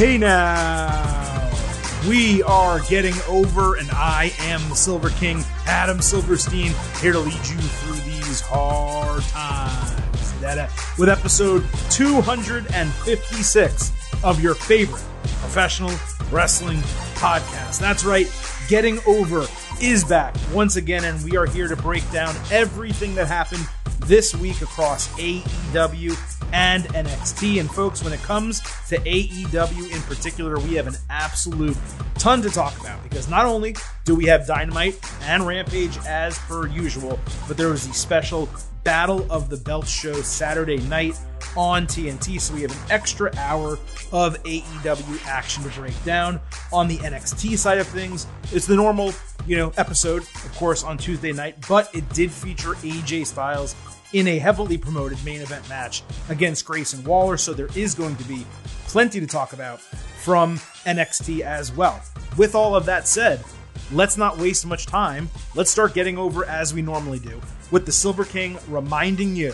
Hey now! We are getting over, and I am the Silver King, Adam Silverstein, here to lead you through these hard times. Uh, with episode 256 of your favorite professional wrestling podcast. That's right, Getting Over is back once again, and we are here to break down everything that happened this week across AEW and NXT. And folks, when it comes to AEW in particular, we have an absolute ton to talk about because not only do we have Dynamite and Rampage as per usual, but there was the special Battle of the Belt show Saturday night on TNT. So we have an extra hour of AEW action to break down. On the NXT side of things, it's the normal, you know, episode, of course, on Tuesday night, but it did feature AJ Styles in a heavily promoted main event match against Grayson Waller. So there is going to be plenty to talk about from NXT as well. With all of that said, let's not waste much time. Let's start getting over as we normally do with the Silver King reminding you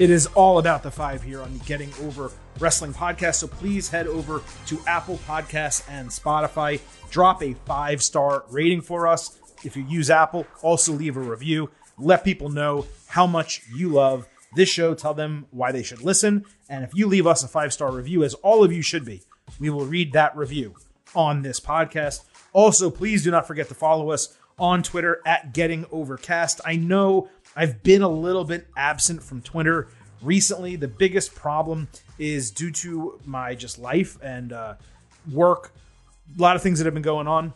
It is all about the five here on the Getting Over Wrestling podcast. So please head over to Apple Podcasts and Spotify. Drop a five star rating for us. If you use Apple, also leave a review. Let people know how much you love this show. Tell them why they should listen. And if you leave us a five star review, as all of you should be, we will read that review on this podcast. Also, please do not forget to follow us on Twitter at Getting Overcast. I know I've been a little bit absent from Twitter recently. The biggest problem is due to my just life and uh, work, a lot of things that have been going on.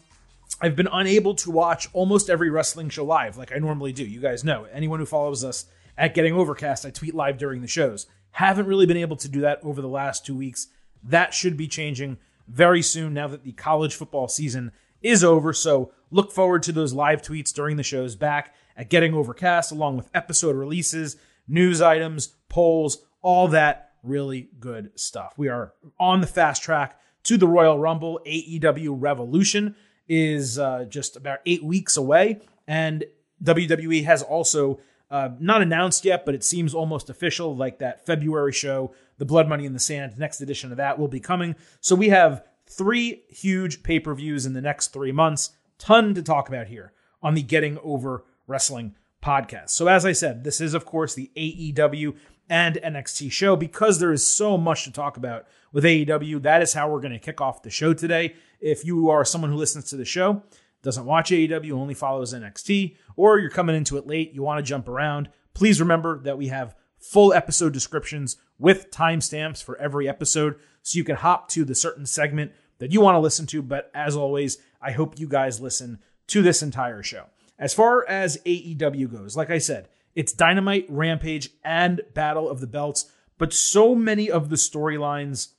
I've been unable to watch almost every wrestling show live like I normally do. You guys know. Anyone who follows us at Getting Overcast, I tweet live during the shows. Haven't really been able to do that over the last two weeks. That should be changing very soon now that the college football season is over. So look forward to those live tweets during the shows back at Getting Overcast, along with episode releases, news items, polls, all that really good stuff. We are on the fast track to the Royal Rumble. AEW Revolution is uh, just about eight weeks away, and WWE has also uh, not announced yet, but it seems almost official. Like that February show, the Blood Money in the Sand, next edition of that will be coming. So we have three huge pay per views in the next three months. Ton to talk about here on the Getting Over Wrestling podcast. So, as I said, this is, of course, the AEW and NXT show. Because there is so much to talk about with AEW, that is how we're going to kick off the show today. If you are someone who listens to the show, doesn't watch AEW, only follows NXT, or you're coming into it late, you want to jump around, please remember that we have full episode descriptions with timestamps for every episode so you can hop to the certain segment that you want to listen to. But as always, I hope you guys listen to this entire show. As far as AEW goes, like I said, it's Dynamite, Rampage, and Battle of the Belts, but so many of the storylines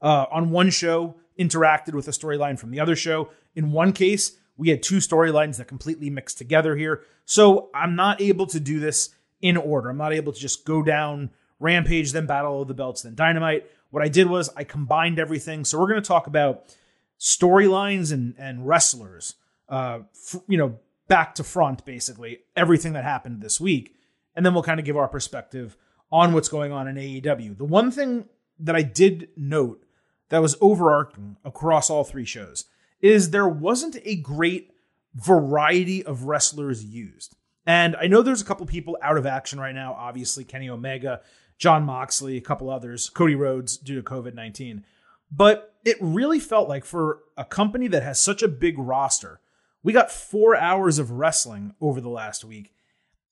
uh, on one show interacted with a storyline from the other show. In one case, we had two storylines that completely mixed together here. So I'm not able to do this in order. I'm not able to just go down Rampage, then Battle of the Belts, then Dynamite. What I did was I combined everything. So we're going to talk about storylines and and wrestlers. Uh, f- you know, back to front, basically, everything that happened this week. And then we'll kind of give our perspective on what's going on in AEW. The one thing that I did note that was overarching across all three shows is there wasn't a great variety of wrestlers used. And I know there's a couple people out of action right now, obviously Kenny Omega, Jon Moxley, a couple others, Cody Rhodes due to COVID 19. But it really felt like for a company that has such a big roster, we got four hours of wrestling over the last week,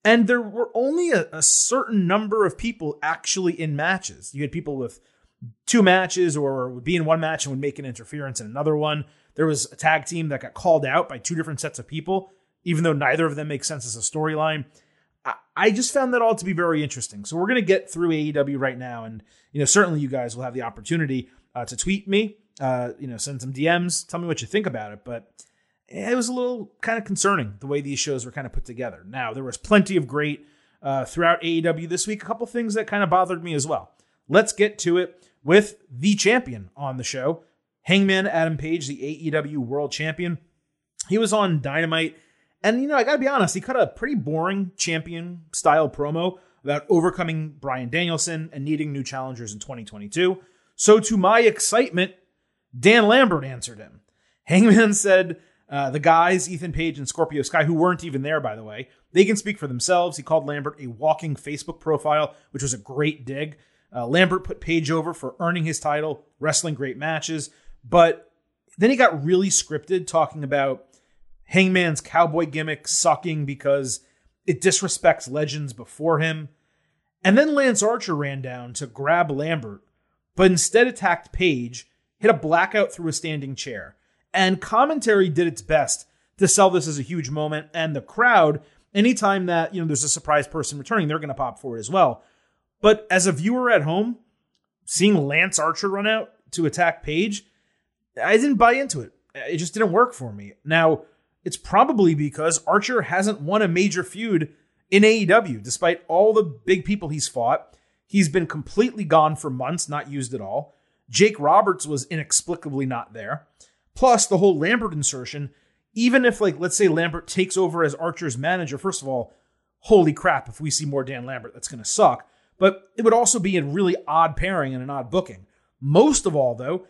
and there were only a, a, certain number of people actually in matches. You had people with two matches or would be in one match and would make an interference in another one. There was a tag team that got called out by two different sets of people, even though neither of them makes sense as a storyline. I, just found that all to be very interesting. So we're going to get through AEW right now, and you know certainly you guys will have the opportunity uh, to tweet me, uh, you know, send some DMs, tell me what you think about it. But it was a little kind of concerning the way these shows were kind of put together. Now, there was plenty of great uh, throughout AEW this week, a couple things that kind of bothered me as well. Let's get to it with the champion on the show, Hangman Adam Page, the AEW World Champion. He was on Dynamite, and you know, I gotta be honest, he cut a pretty boring champion style promo about overcoming Bryan Danielson and needing new challengers in 2022. So, to my excitement, Dan Lambert answered him. Hangman said uh, the guys, Ethan Page and Scorpio Sky, who weren't even there, by the way, they can speak for themselves. He called Lambert a walking Facebook profile, which was a great dig. Uh, Lambert put Page over for earning his title, wrestling great matches, but then he got really scripted talking about Hangman's cowboy gimmick sucking because it disrespects legends before him. And then Lance Archer ran down to grab Lambert, but instead attacked Page, hit a blackout through a standing chair. And commentary did its best to sell this as a huge moment. And the crowd, anytime that, you know, there's a surprise person returning, they're going to pop for it as well. But as a viewer at home, seeing Lance Archer run out to attack Page, I didn't buy into it. It just didn't work for me. Now, it's probably because Archer hasn't won a major feud in AEW, despite all the big people he's fought. He's been completely gone for months, not used at all. Jake Roberts was inexplicably not there. Plus, the whole Lambert insertion, even if, like, let's say Lambert takes over as Archer's manager, first of all, holy crap, if we see more Dan Lambert, that's going to suck. But it would also be a really odd pairing and an odd booking. Most of all, though,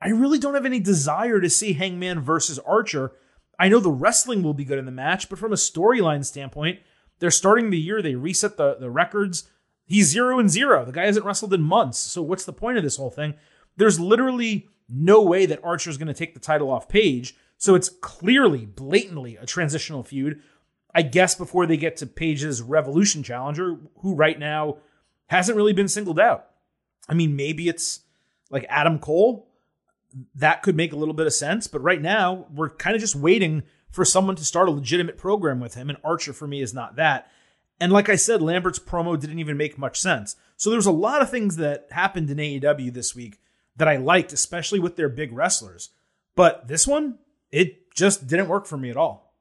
I really don't have any desire to see Hangman versus Archer. I know the wrestling will be good in the match, but from a storyline standpoint, they're starting the year, they reset the, the records. He's zero and zero. The guy hasn't wrestled in months. So what's the point of this whole thing? There's literally no way that Archer's going to take the title off Page. So it's clearly, blatantly a transitional feud. I guess before they get to Page's Revolution challenger, who right now hasn't really been singled out. I mean, maybe it's like Adam Cole. That could make a little bit of sense. But right now, we're kind of just waiting for someone to start a legitimate program with him. And Archer, for me, is not that. And like I said, Lambert's promo didn't even make much sense. So there's a lot of things that happened in AEW this week that I liked, especially with their big wrestlers. But this one, it just didn't work for me at all.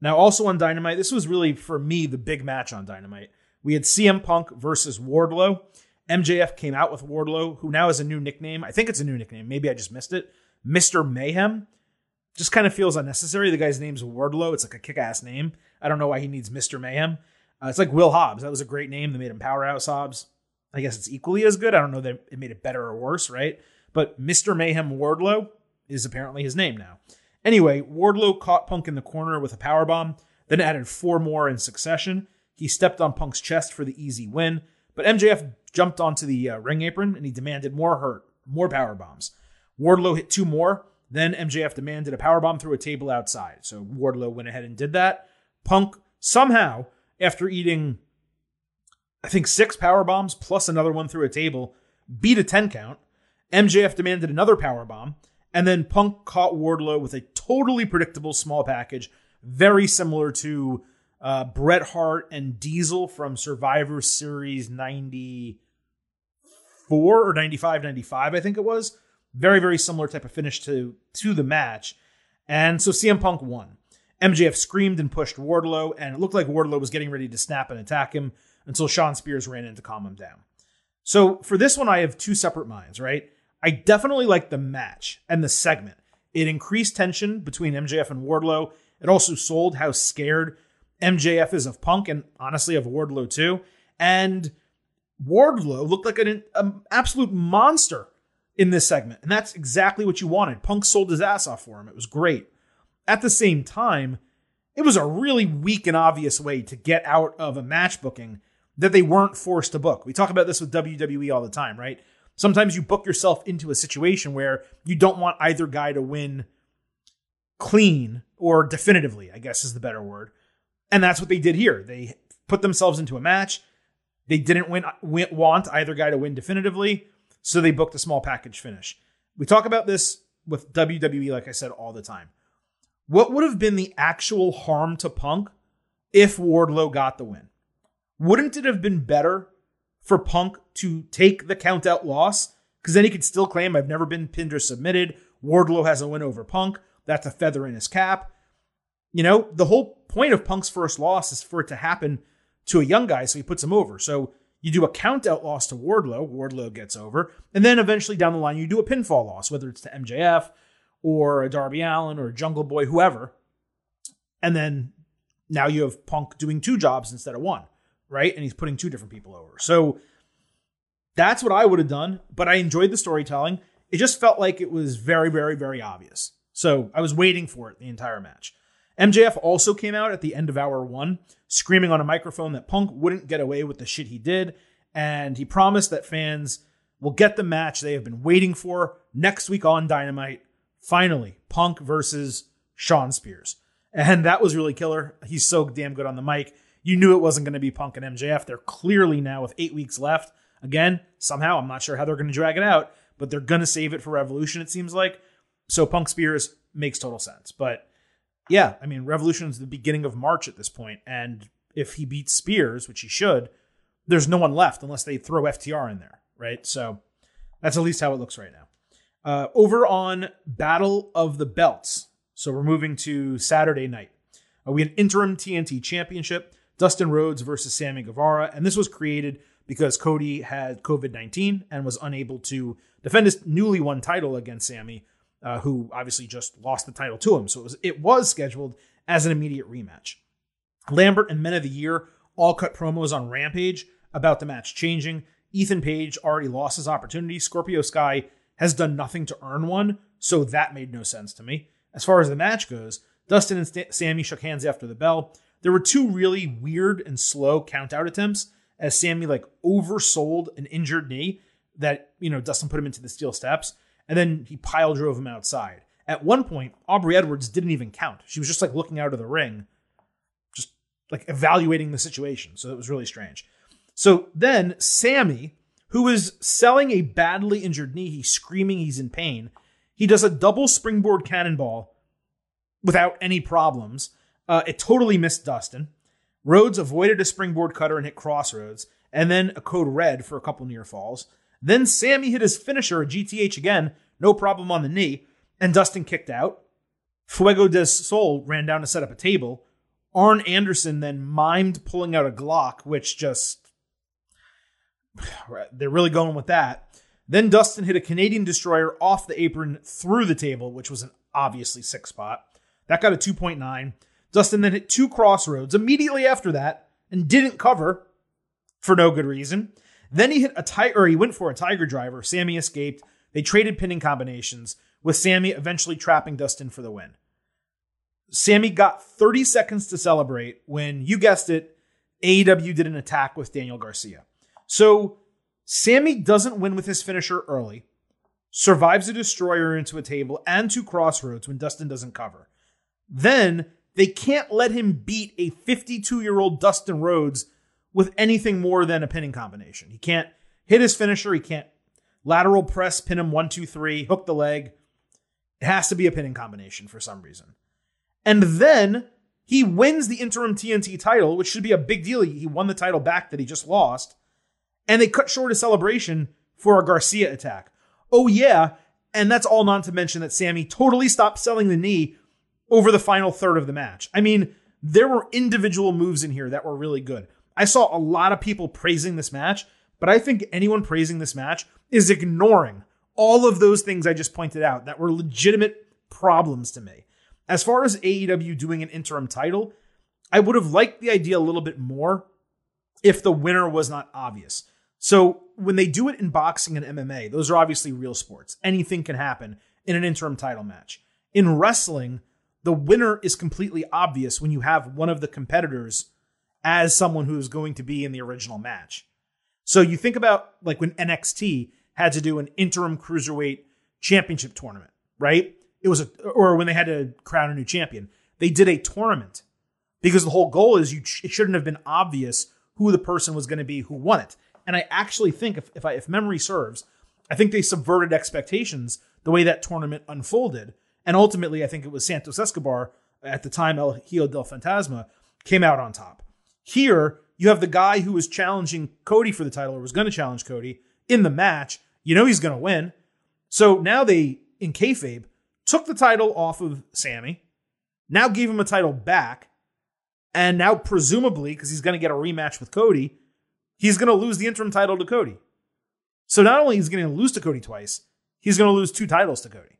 Now, also on Dynamite, this was really for me the big match on Dynamite. We had CM Punk versus Wardlow. MJF came out with Wardlow, who now has a new nickname. I think it's a new nickname. Maybe I just missed it. Mr. Mayhem. Just kind of feels unnecessary. The guy's name's Wardlow. It's like a kick ass name. I don't know why he needs Mr. Mayhem. Uh, it's like Will Hobbs. That was a great name. They made him Powerhouse Hobbs. I guess it's equally as good. I don't know that it made it better or worse, right? But Mr. Mayhem Wardlow is apparently his name now. Anyway, Wardlow caught Punk in the corner with a power bomb, then added four more in succession. He stepped on Punk's chest for the easy win, but MJF jumped onto the uh, ring apron and he demanded more hurt, more power bombs. Wardlow hit two more. Then MJF demanded a power bomb through a table outside. So Wardlow went ahead and did that. Punk somehow, after eating, I think six power bombs plus another one through a table, beat a 10 count. MJF demanded another power bomb. And then Punk caught Wardlow with a totally predictable small package, very similar to uh, Bret Hart and Diesel from Survivor Series 94 or 95, 95, I think it was. Very, very similar type of finish to, to the match. And so CM Punk won. MJF screamed and pushed Wardlow, and it looked like Wardlow was getting ready to snap and attack him until Shawn Spears ran in to calm him down. So for this one, I have two separate minds, right? I definitely like the match and the segment. It increased tension between MJF and Wardlow. It also sold how scared MJF is of Punk and honestly of Wardlow too. And Wardlow looked like an, an absolute monster in this segment. And that's exactly what you wanted. Punk sold his ass off for him. It was great. At the same time, it was a really weak and obvious way to get out of a match booking that they weren't forced to book. We talk about this with WWE all the time, right? Sometimes you book yourself into a situation where you don't want either guy to win clean or definitively, I guess is the better word. And that's what they did here. They put themselves into a match. They didn't win, want either guy to win definitively, so they booked a small package finish. We talk about this with WWE, like I said, all the time. What would have been the actual harm to Punk if Wardlow got the win? Wouldn't it have been better for Punk to take the count out loss because then he could still claim I've never been pinned or submitted. Wardlow has a win over Punk. That's a feather in his cap. You know, the whole point of Punk's first loss is for it to happen to a young guy so he puts him over. So you do a count out loss to Wardlow, Wardlow gets over, and then eventually down the line you do a pinfall loss, whether it's to MJF or a Darby Allin or a Jungle Boy, whoever. And then now you have Punk doing two jobs instead of one, right? And he's putting two different people over. So that's what I would have done, but I enjoyed the storytelling. It just felt like it was very, very, very obvious. So I was waiting for it the entire match. MJF also came out at the end of hour one, screaming on a microphone that Punk wouldn't get away with the shit he did. And he promised that fans will get the match they have been waiting for next week on Dynamite. Finally, Punk versus Shawn Spears. And that was really killer. He's so damn good on the mic. You knew it wasn't going to be Punk and MJF. They're clearly now with eight weeks left. Again, somehow, I'm not sure how they're going to drag it out, but they're going to save it for Revolution, it seems like. So Punk Spears makes total sense. But yeah, I mean, Revolution is the beginning of March at this point, and if he beats Spears, which he should, there's no one left unless they throw FTR in there, right? So that's at least how it looks right now. Uh, over on Battle of the Belts, so we're moving to Saturday night. Uh, we had interim TNT Championship, Dustin Rhodes versus Sammy Guevara, and this was created because Cody had COVID 19 and was unable to defend his newly won title against Sammy uh, who obviously just lost the title to him. So it was, it was scheduled as an immediate rematch. Lambert and Men of the Year all cut promos on Rampage about the match changing. Ethan Page already lost his opportunity. Scorpio Sky has done nothing to earn one, so that made no sense to me. As far as the match goes, Dustin and St- Sammy shook hands after the bell. There were two really weird and slow countout attempts as Sammy like oversold an injured knee that, you know, Dustin put him into the steel steps and then he pile drove him outside. At one point, Aubrey Edwards didn't even count. She was just like looking out of the ring, just like evaluating the situation. So it was really strange. So then Sammy, who is selling a badly injured knee, he's screaming he's in pain. He does a double springboard cannonball without any problems. Uh, it totally missed Dustin. Rhodes avoided a springboard cutter and hit Crossroads, and then a code red for a couple near falls. Then Sammy hit his finisher, a GTH again, no problem on the knee, and Dustin kicked out. Fuego del Sol ran down to set up a table. Arn Anderson then mimed pulling out a Glock, which just. They're really going with that. Then Dustin hit a Canadian destroyer off the apron through the table, which was an obviously six spot. That got a 2.9. Dustin then hit two crossroads immediately after that and didn't cover for no good reason. Then he hit a tiger, or he went for a tiger driver. Sammy escaped. They traded pinning combinations, with Sammy eventually trapping Dustin for the win. Sammy got 30 seconds to celebrate when, you guessed it, AEW did an attack with Daniel Garcia. So Sammy doesn't win with his finisher early, survives a destroyer into a table and two crossroads when Dustin doesn't cover. Then they can't let him beat a 52 year old Dustin Rhodes with anything more than a pinning combination. He can't hit his finisher. He can't lateral press, pin him one, two, three, hook the leg. It has to be a pinning combination for some reason. And then he wins the interim TNT title, which should be a big deal. He won the title back that he just lost. And they cut short a celebration for a Garcia attack. Oh, yeah. And that's all not to mention that Sammy totally stopped selling the knee over the final third of the match. I mean, there were individual moves in here that were really good. I saw a lot of people praising this match, but I think anyone praising this match is ignoring all of those things I just pointed out that were legitimate problems to me. As far as AEW doing an interim title, I would have liked the idea a little bit more if the winner was not obvious. So when they do it in boxing and MMA, those are obviously real sports. Anything can happen in an interim title match. In wrestling, the winner is completely obvious when you have one of the competitors as someone who is going to be in the original match. So you think about like when NXT had to do an interim cruiserweight championship tournament, right? It was a, or when they had to crown a new champion, they did a tournament because the whole goal is you, it shouldn't have been obvious who the person was going to be who won it. And I actually think if, if I, if memory serves, I think they subverted expectations the way that tournament unfolded. And ultimately, I think it was Santos Escobar at the time, El Hijo del Fantasma, came out on top. Here, you have the guy who was challenging Cody for the title or was going to challenge Cody in the match. You know he's going to win. So now they, in kayfabe, took the title off of Sammy, now gave him a title back, and now presumably, because he's going to get a rematch with Cody, he's going to lose the interim title to Cody. So not only is he going to lose to Cody twice, he's going to lose two titles to Cody.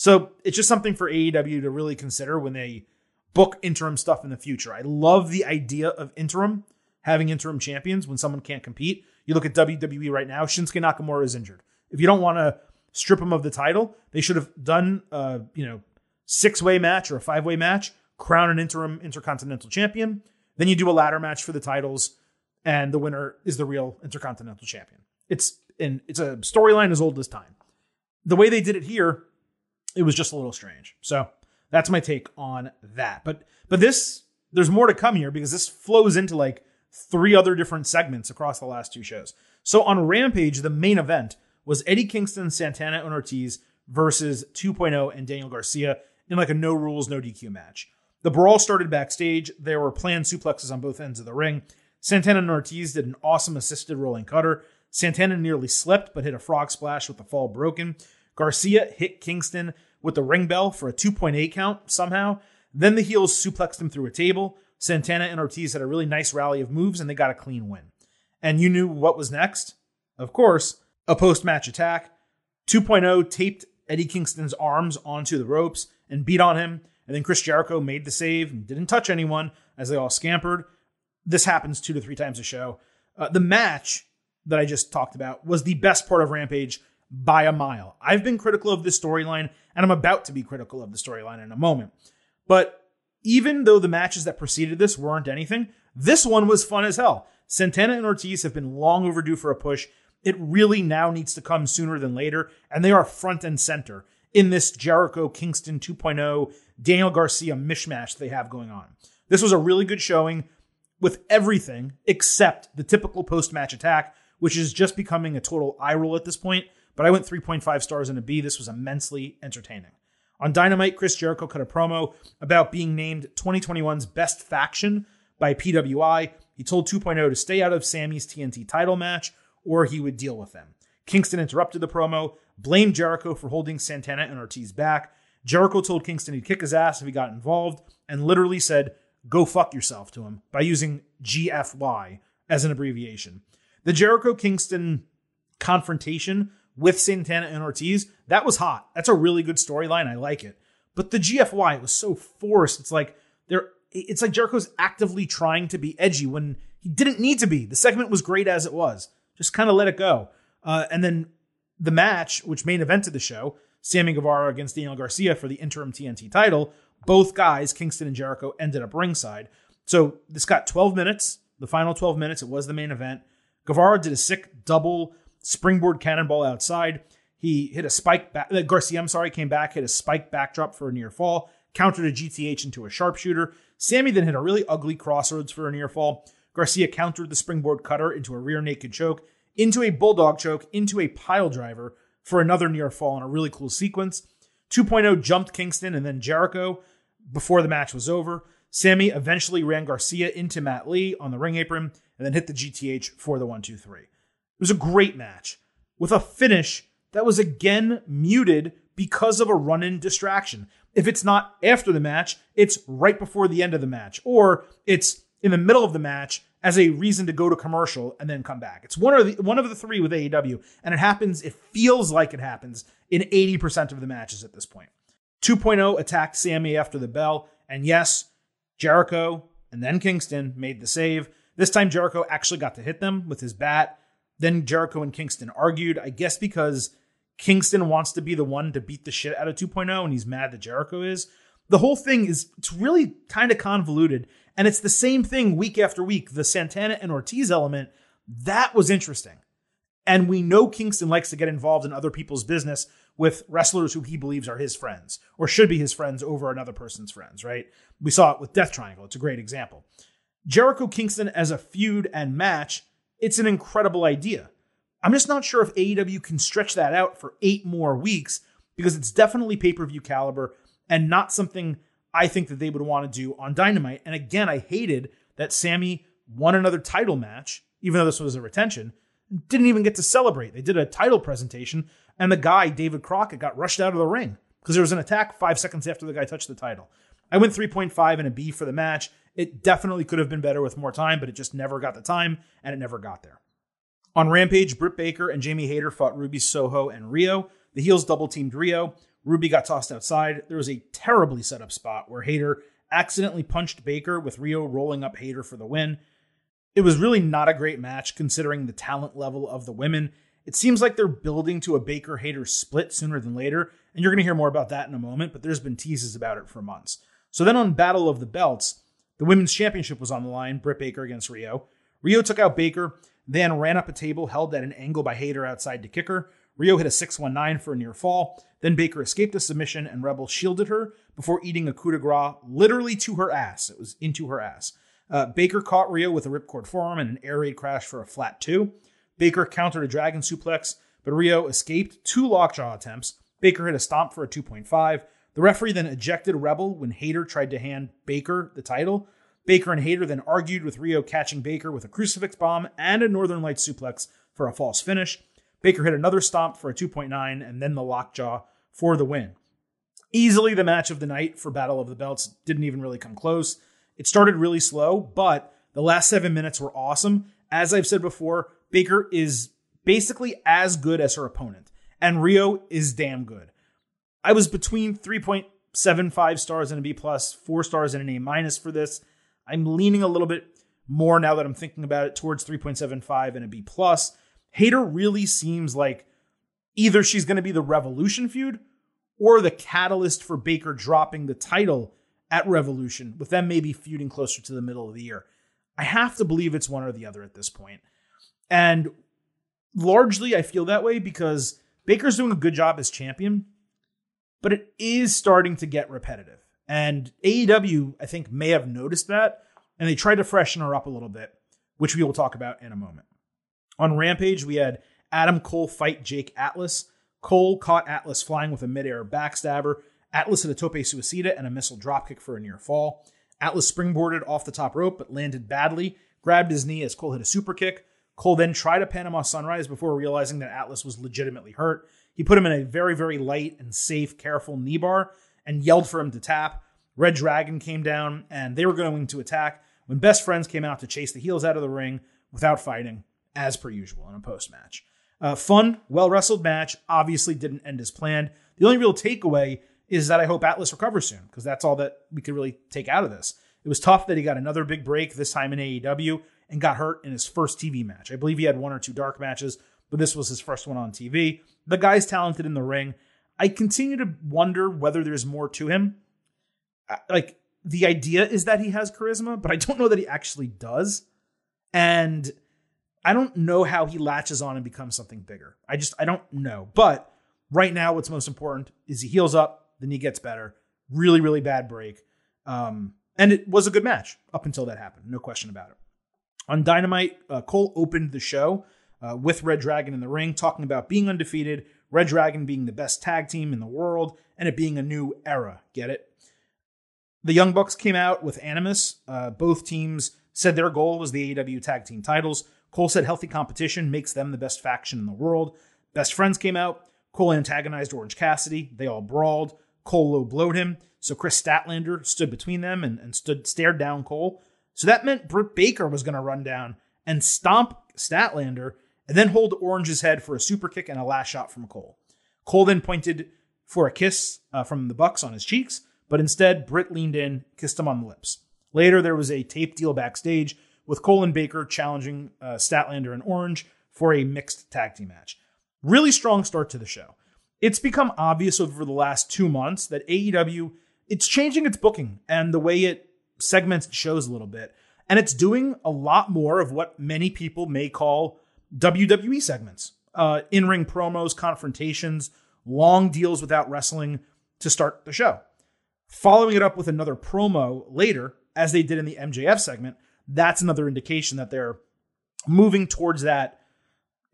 So it's just something for AEW to really consider when they book interim stuff in the future. I love the idea of interim, having interim champions when someone can't compete. You look at WWE right now, Shinsuke Nakamura is injured. If you don't want to strip him of the title, they should have done a, you know, six-way match or a five-way match, crown an interim intercontinental champion, then you do a ladder match for the titles and the winner is the real intercontinental champion. It's and it's a storyline as old as time. The way they did it here, it was just a little strange. So, that's my take on that. But but this there's more to come here because this flows into like three other different segments across the last two shows. So on Rampage, the main event was Eddie Kingston, Santana, and Ortiz versus 2.0 and Daniel Garcia in like a no rules, no DQ match. The brawl started backstage. There were planned suplexes on both ends of the ring. Santana and Ortiz did an awesome assisted rolling cutter. Santana nearly slipped, but hit a frog splash with the fall broken. Garcia hit Kingston with the ring bell for a 2.8 count somehow. Then the heels suplexed him through a table. Santana and Ortiz had a really nice rally of moves and they got a clean win. And you knew what was next? Of course, a post match attack. 2.0 taped Eddie Kingston's arms onto the ropes and beat on him. And then Chris Jericho made the save and didn't touch anyone as they all scampered. This happens two to three times a show. Uh, the match that I just talked about was the best part of Rampage by a mile. I've been critical of this storyline, and I'm about to be critical of the storyline in a moment. But even though the matches that preceded this weren't anything, this one was fun as hell. Santana and Ortiz have been long overdue for a push. It really now needs to come sooner than later, and they are front and center in this Jericho Kingston 2.0 Daniel Garcia mishmash they have going on. This was a really good showing with everything except the typical post match attack, which is just becoming a total eye roll at this point. But I went 3.5 stars and a B. This was immensely entertaining. On Dynamite, Chris Jericho cut a promo about being named 2021's best faction by PWI. He told 2.0 to stay out of Sammy's TNT title match or he would deal with them. Kingston interrupted the promo, blamed Jericho for holding Santana and Ortiz back. Jericho told Kingston he'd kick his ass if he got involved and literally said, go fuck yourself to him by using GFY as an abbreviation. The Jericho Kingston confrontation with Santana and Ortiz, that was hot. That's a really good storyline. I like it. But the GFY, it was so forced. It's like they're it's like Jericho's actively trying to be edgy when he didn't need to be. The segment was great as it was. Just kind of let it go. Uh, and then the match, which main evented the show, Sammy Guevara against Daniel Garcia for the interim TNT title, both guys, Kingston and Jericho, ended up ringside. So this got 12 minutes, the final 12 minutes. It was the main event. Guevara did a sick double springboard cannonball outside. He hit a spike back. Uh, Garcia, I'm sorry, came back, hit a spike backdrop for a near fall, countered a GTH into a sharpshooter. Sammy then hit a really ugly crossroads for a near fall. Garcia countered the springboard cutter into a rear naked choke, into a bulldog choke, into a pile driver for another near fall in a really cool sequence. 2.0 jumped Kingston and then Jericho before the match was over. Sammy eventually ran Garcia into Matt Lee on the ring apron and then hit the GTH for the 1 2 3. It was a great match with a finish that was again muted because of a run in distraction. If it's not after the match, it's right before the end of the match, or it's in the middle of the match as a reason to go to commercial and then come back. It's one of the one of the three with AEW, and it happens. It feels like it happens in 80% of the matches at this point. 2.0 attacked Sammy after the bell, and yes, Jericho and then Kingston made the save. This time Jericho actually got to hit them with his bat. Then Jericho and Kingston argued, I guess because Kingston wants to be the one to beat the shit out of 2.0 and he's mad that Jericho is. The whole thing is it's really kind of convoluted and it's the same thing week after week. The Santana and Ortiz element, that was interesting. And we know Kingston likes to get involved in other people's business with wrestlers who he believes are his friends or should be his friends over another person's friends, right? We saw it with Death Triangle. It's a great example. Jericho Kingston as a feud and match, it's an incredible idea. I'm just not sure if AEW can stretch that out for eight more weeks because it's definitely pay per view caliber and not something I think that they would want to do on Dynamite. And again, I hated that Sammy won another title match, even though this was a retention, didn't even get to celebrate. They did a title presentation, and the guy, David Crockett, got rushed out of the ring because there was an attack five seconds after the guy touched the title. I went 3.5 and a B for the match. It definitely could have been better with more time, but it just never got the time, and it never got there. On Rampage, Britt Baker and Jamie Hayter fought Ruby Soho and Riho. The heels double teamed Riho. Ruby got tossed outside. There was a terribly set up spot where Hayter accidentally punched Baker with Riho rolling up Hayter for the win. It was really not a great match considering the talent level of the women. It seems like they're building to a Baker Hayter split sooner than later, and you're going to hear more about that in a moment, but there's been teases about it for months. So then on Battle of the Belts, the women's championship was on the line, Britt Baker against Riho. Riho took out Baker, then ran up a table held at an angle by Hayter outside to kick her. Riho hit a 619 for a near fall. Then Baker escaped a submission and Rebel shielded her before eating a coup de grace literally to her ass. It was into her ass. Uh, Baker caught Riho with a ripcord forearm and an air raid crash for a flat two. Baker countered a dragon suplex, but Riho escaped two lockjaw attempts. Baker hit a stomp for a 2.5. The referee then ejected Rebel when Hayter tried to hand Baker the title. Baker and Hayter then argued with Riho catching Baker with a crucifix bomb and a Northern Light suplex for a false finish. Baker hit another stomp for a 2.9 and then the lockjaw for the win. Easily the match of the night for Battle of the Belts didn't even really come close. It started really slow, but the last seven minutes were awesome. As I've said before, Baker is basically as good as her opponent, and Riho is damn good. I was between 3.75 stars and a B plus, four stars and an A minus for this. I'm leaning a little bit more now that I'm thinking about it towards 3.75 and a B plus. Hayter really seems like either she's going to be the Revolution feud or the catalyst for Baker dropping the title at Revolution, with them maybe feuding closer to the middle of the year. I have to believe it's one or the other at this point. And largely, I feel that way because Baker's doing a good job as champion, but it is starting to get repetitive. And AEW, I think, may have noticed that, and they tried to freshen her up a little bit, which we will talk about in a moment. On Rampage, we had Adam Cole fight Jake Atlas. Cole caught Atlas flying with a midair backstabber. Atlas hit a tope suicida and a missile dropkick for a near fall. Atlas springboarded off the top rope but landed badly, grabbed his knee as Cole hit a super kick. Cole then tried a Panama Sunrise before realizing that Atlas was legitimately hurt. He put him in a very, very light and safe, careful knee bar and yelled for him to tap. Red Dragon came down and they were going to attack when Best Friends came out to chase the heels out of the ring without fighting, as per usual in a post match. Uh, fun, well wrestled match. Obviously, didn't end as planned. The only real takeaway is that I hope Atlas recovers soon because that's all that we could really take out of this. It was tough that he got another big break this time in AEW and got hurt in his first TV match. I believe he had one or two dark matches, but this was his first one on TV. The guy's talented in the ring. I continue to wonder whether there's more to him. Like the idea is that he has charisma, but I don't know that he actually does. And I don't know how he latches on and becomes something bigger. I just I don't know. But right now, what's most important is he heals up, then he gets better. Really, really bad break. Um, and it was a good match up until that happened. No question about it. On Dynamite, uh, Cole opened the show uh, with Red Dragon in the ring, talking about being undefeated, Red Dragon being the best tag team in the world, and it being a new era. Get it? The Young Bucks came out with Animus. Uh, both teams said their goal was the AEW tag team titles. Cole said healthy competition makes them the best faction in the world. Best friends came out. Cole antagonized Orange Cassidy. They all brawled. Cole low blowed him. So Kris Statlander stood between them and, and stood stared down Cole. So that meant Britt Baker was going to run down and stomp Statlander and then hold Orange's head for a super kick and a last shot from Cole. Cole then pointed for a kiss uh, from the Bucks on his cheeks, but instead Britt leaned in, kissed him on the lips. Later, there was a tape deal backstage with Cole and Baker challenging uh, Statlander and Orange for a mixed tag team match. Really strong start to the show. It's become obvious over the last two months that AEW it's changing its booking and the way it segments shows a little bit, and it's doing a lot more of what many people may call WWE segments, uh, in-ring promos, confrontations, long deals without wrestling to start the show. Following it up with another promo later, as they did in the MJF segment, that's another indication that they're moving towards that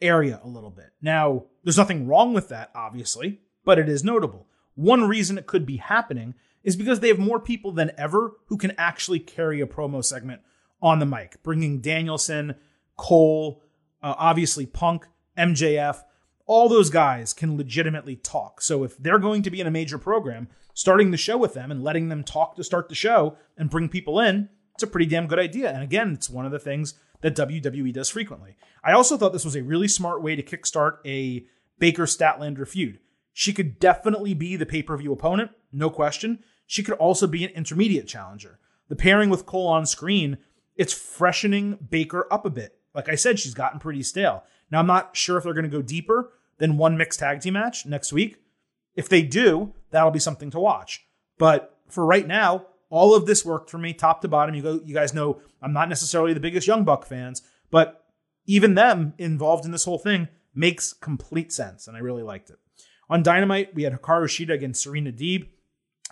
area a little bit. Now, there's nothing wrong with that, obviously, but it is notable. One reason it could be happening is because they have more people than ever who can actually carry a promo segment on the mic, bringing Danielson, Cole, uh, obviously Punk, MJF, all those guys can legitimately talk. So if they're going to be in a major program, starting the show with them and letting them talk to start the show and bring people in, it's a pretty damn good idea. And again, it's one of the things that WWE does frequently. I also thought this was a really smart way to kickstart a Baker Statlander feud. She could definitely be the pay per view opponent, no question. she could also be an intermediate challenger. The pairing with Cole on screen, it's freshening Baker up a bit. Like I said, she's gotten pretty stale. Now, I'm not sure if they're going to go deeper than one mixed tag team match next week. If they do, that'll be something to watch. But for right now, all of this worked for me top to bottom. You go, you guys know I'm not necessarily the biggest Young Buck fans, but even them involved in this whole thing makes complete sense, and I really liked it. On Dynamite, we had Hikaru Shida against Serena Deeb.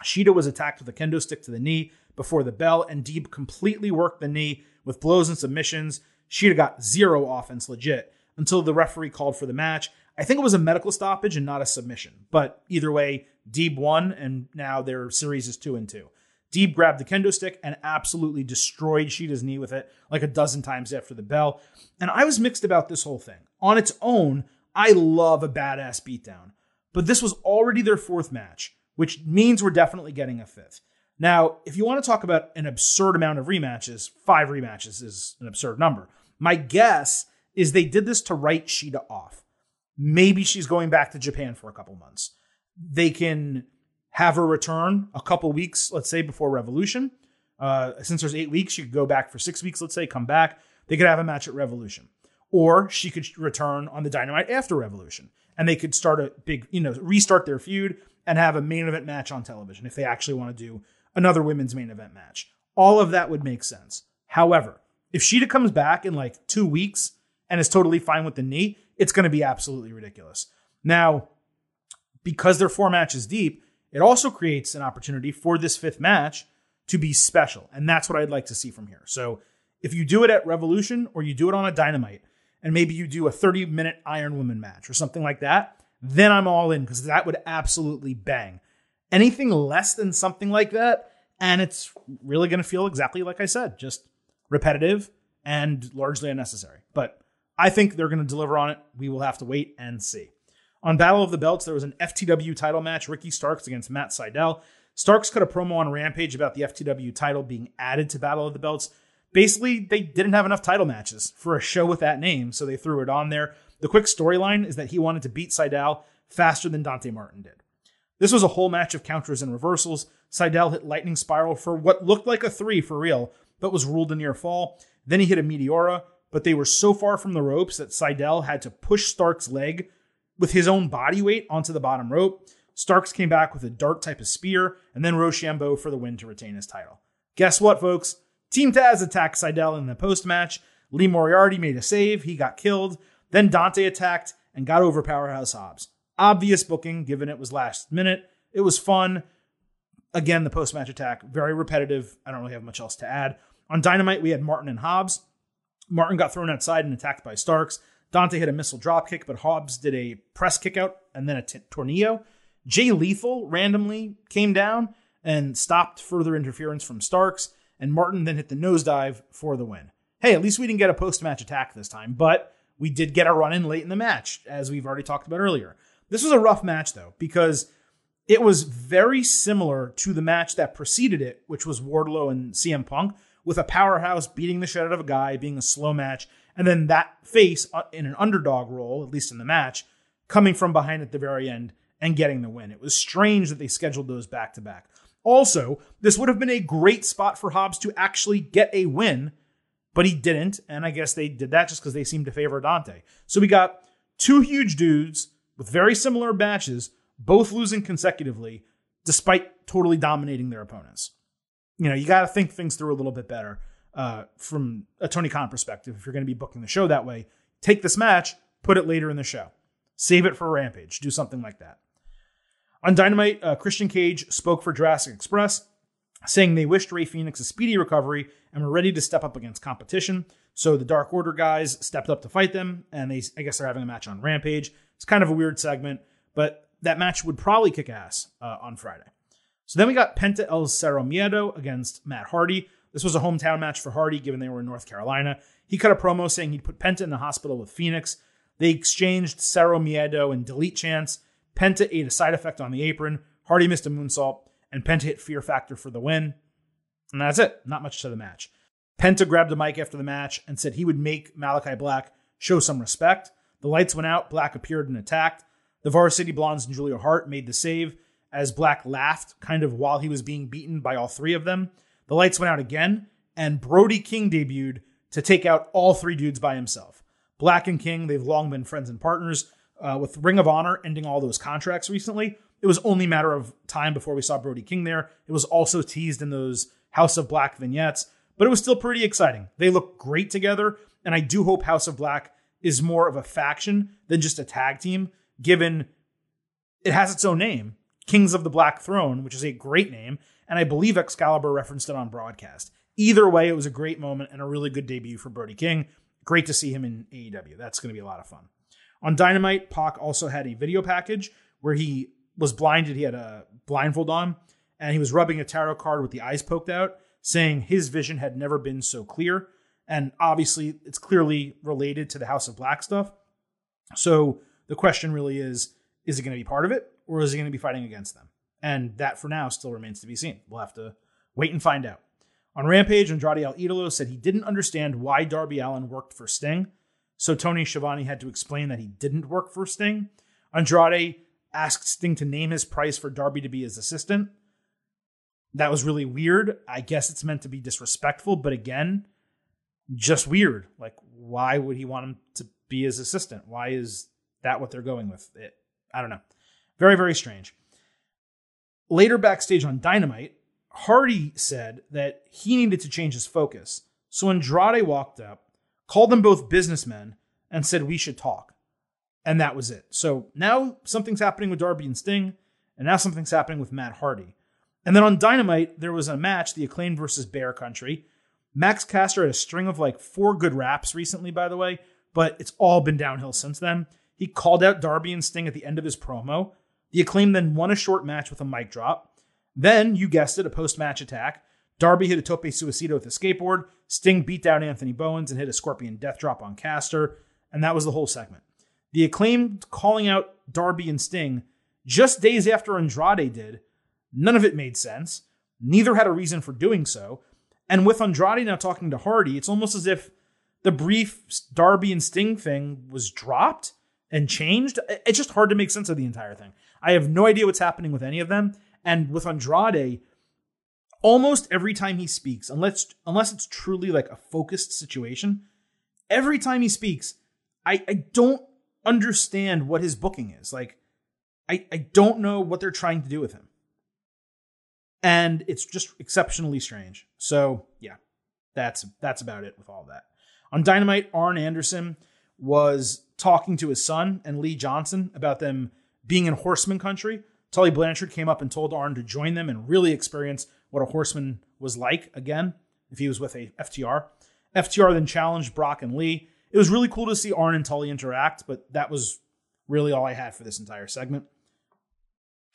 Shida was attacked with a kendo stick to the knee before the bell, and Deeb completely worked the knee with blows and submissions. Shida got zero offense legit until the referee called for the match. I think it was a medical stoppage and not a submission. But either way, Deeb won, and now their series is two and two. Deeb grabbed the kendo stick and absolutely destroyed Shida's knee with it like a dozen times after the bell. And I was mixed about this whole thing. On its own, I love a badass beatdown. But this was already their fourth match, which means we're definitely getting a fifth. Now, if you want to talk about an absurd amount of rematches, five rematches is an absurd number. My guess is they did this to write Shida off. Maybe she's going back to Japan for a couple months. They can have her return a couple weeks, let's say, before Revolution. Uh, since there's eight weeks, she could go back for six weeks, let's say, come back. They could have a match at Revolution. Or she could return on the Dynamite after Revolution. And they could start a big, you know, restart their feud and have a main event match on television if they actually want to do another women's main event match. All of that would make sense. However, if Shida comes back in like two weeks and is totally fine with the knee, it's going to be absolutely ridiculous. Now, because they're four matches deep, it also creates an opportunity for this fifth match to be special. And that's what I'd like to see from here. So if you do it at Revolution or you do it on a Dynamite, and maybe you do a 30 minute Iron Woman match or something like that, then I'm all in because that would absolutely bang. Anything less than something like that, and it's really going to feel exactly like I said, just repetitive and largely unnecessary. But I think they're going to deliver on it. We will have to wait and see. On Battle of the Belts, there was an FTW title match Ricky Starks against Matt Sydal. Starks cut a promo on Rampage about the FTW title being added to Battle of the Belts. Basically, they didn't have enough title matches for a show with that name, so they threw it on there. The quick storyline is that he wanted to beat Sydal faster than Dante Martin did. This was a whole match of counters and reversals. Sydal hit Lightning Spiral for what looked like a three for real, but was ruled a near fall. Then he hit a Meteora, but they were so far from the ropes that Sydal had to push Stark's leg with his own body weight onto the bottom rope. Starks came back with a dart type of spear, and then Roshambo for the win to retain his title. Guess what, folks? Team Taz attacked Sydal in the post match. Lee Moriarty made a save. He got killed. Then Dante attacked and got over Powerhouse Hobbs. Obvious booking, given it was last minute. It was fun. Again, the post match attack, very repetitive. I don't really have much else to add. On Dynamite, we had Martin and Hobbs. Martin got thrown outside and attacked by Starks. Dante hit a missile drop kick, but Hobbs did a press kick out and then a t- tornillo. Jay Lethal randomly came down and stopped further interference from Starks, and Martin then hit the nosedive for the win. Hey, at least we didn't get a post match attack this time, but we did get a run in late in the match, as we've already talked about earlier. This was a rough match, though, because it was very similar to the match that preceded it, which was Wardlow and CM Punk, with a powerhouse beating the shit out of a guy, being a slow match, and then that face uh, in an underdog role, at least in the match, coming from behind at the very end and getting the win. It was strange that they scheduled those back to back. Also, this would have been a great spot for Hobbs to actually get a win, but he didn't. And I guess they did that just because they seemed to favor Dante. So we got two huge dudes with very similar matches, both losing consecutively, despite totally dominating their opponents. You know, you got to think things through a little bit better uh, from a Tony Khan perspective, if you're going to be booking the show that way, take this match, put it later in the show, save it for Rampage, do something like that. On Dynamite, uh, Christian Cage spoke for Jurassic Express, saying they wished Rey Fenix a speedy recovery and were ready to step up against competition. So the Dark Order guys stepped up to fight them, and they, I guess, they're having a match on Rampage. It's kind of a weird segment, but that match would probably kick ass uh, on Friday. So then we got Penta El Zero Miedo against Matt Hardy. This was a hometown match for Hardy, given they were in North Carolina. He cut a promo saying he'd put Penta in the hospital with Fenix. They exchanged Cero Miedo and Delete Chance. Penta ate a side effect on the apron. Hardy missed a moonsault, and Penta hit Fear Factor for the win. And that's it. Not much to the match. Penta grabbed the mic after the match and said he would make Malakai Black show some respect. The lights went out. Black appeared and attacked. The Varsity Blondes and Julia Hart made the save, as Black laughed kind of while he was being beaten by all three of them. The lights went out again, and Brody King debuted to take out all three dudes by himself. Black and King, they've long been friends and partners. Uh, with Ring of Honor ending all those contracts recently, it was only a matter of time before we saw Brody King there. It was also teased in those House of Black vignettes, but it was still pretty exciting. They look great together, and I do hope House of Black is more of a faction than just a tag team, given it has its own name, Kings of the Black Throne, which is a great name, and I believe Excalibur referenced it on broadcast. Either way, it was a great moment and a really good debut for Brody King. Great to see him in AEW. That's going to be a lot of fun. On Dynamite, Pac also had a video package where he was blinded. He had a blindfold on and he was rubbing a tarot card with the eyes poked out, saying his vision had never been so clear. And obviously, it's clearly related to the House of Black stuff. So the question really is is it going to be part of it or is he going to be fighting against them? And that for now still remains to be seen. We'll have to wait and find out. On Rampage, Andrade El Idolo said he didn't understand why Darby Allin worked for Sting. So Tony Schiavone had to explain that he didn't work for Sting. Andrade asked Sting to name his price for Darby to be his assistant. That was really weird. I guess it's meant to be disrespectful, but again, just weird. Like, why would he want him to be his assistant? Why is that what they're going with? It, I don't know. Very, very strange. Later backstage on Dynamite, Hardy said that he needed to change his focus. So Andrade walked up, called them both businessmen, and said, We should talk. And that was it. So now something's happening with Darby and Sting, and now something's happening with Matt Hardy. And then on Dynamite, there was a match, the acclaimed versus Bear Country. Max Caster had a string of like four good raps recently, by the way, but it's all been downhill since then. He called out Darby and Sting at the end of his promo. The acclaim then won a short match with a mic drop. Then, you guessed it, a post match attack. Darby hit a tope suicida with a skateboard. Sting beat down Anthony Bowens and hit a scorpion death drop on Caster. And that was the whole segment. The acclaim calling out Darby and Sting just days after Andrade did None of it made sense. Neither had a reason for doing so. And with Andrade now talking to Hardy, it's almost as if the brief Darby and Sting thing was dropped and changed. It's just hard to make sense of the entire thing. I have no idea what's happening with any of them. And with Andrade, almost every time he speaks, unless unless it's truly like a focused situation, every time he speaks, I, I don't understand what his booking is. Like, I, I don't know what they're trying to do with him and it's just exceptionally strange. So yeah, that's that's about it with all that. On Dynamite, Arn Anderson was talking to his son and Lee Johnson about them being in horseman country. Tully Blanchard came up and told Arn to join them and really experience what a horseman was like again if he was with a FTR. FTR then challenged Brock and Lee. It was really cool to see Arn and Tully interact, but that was really all I had for this entire segment.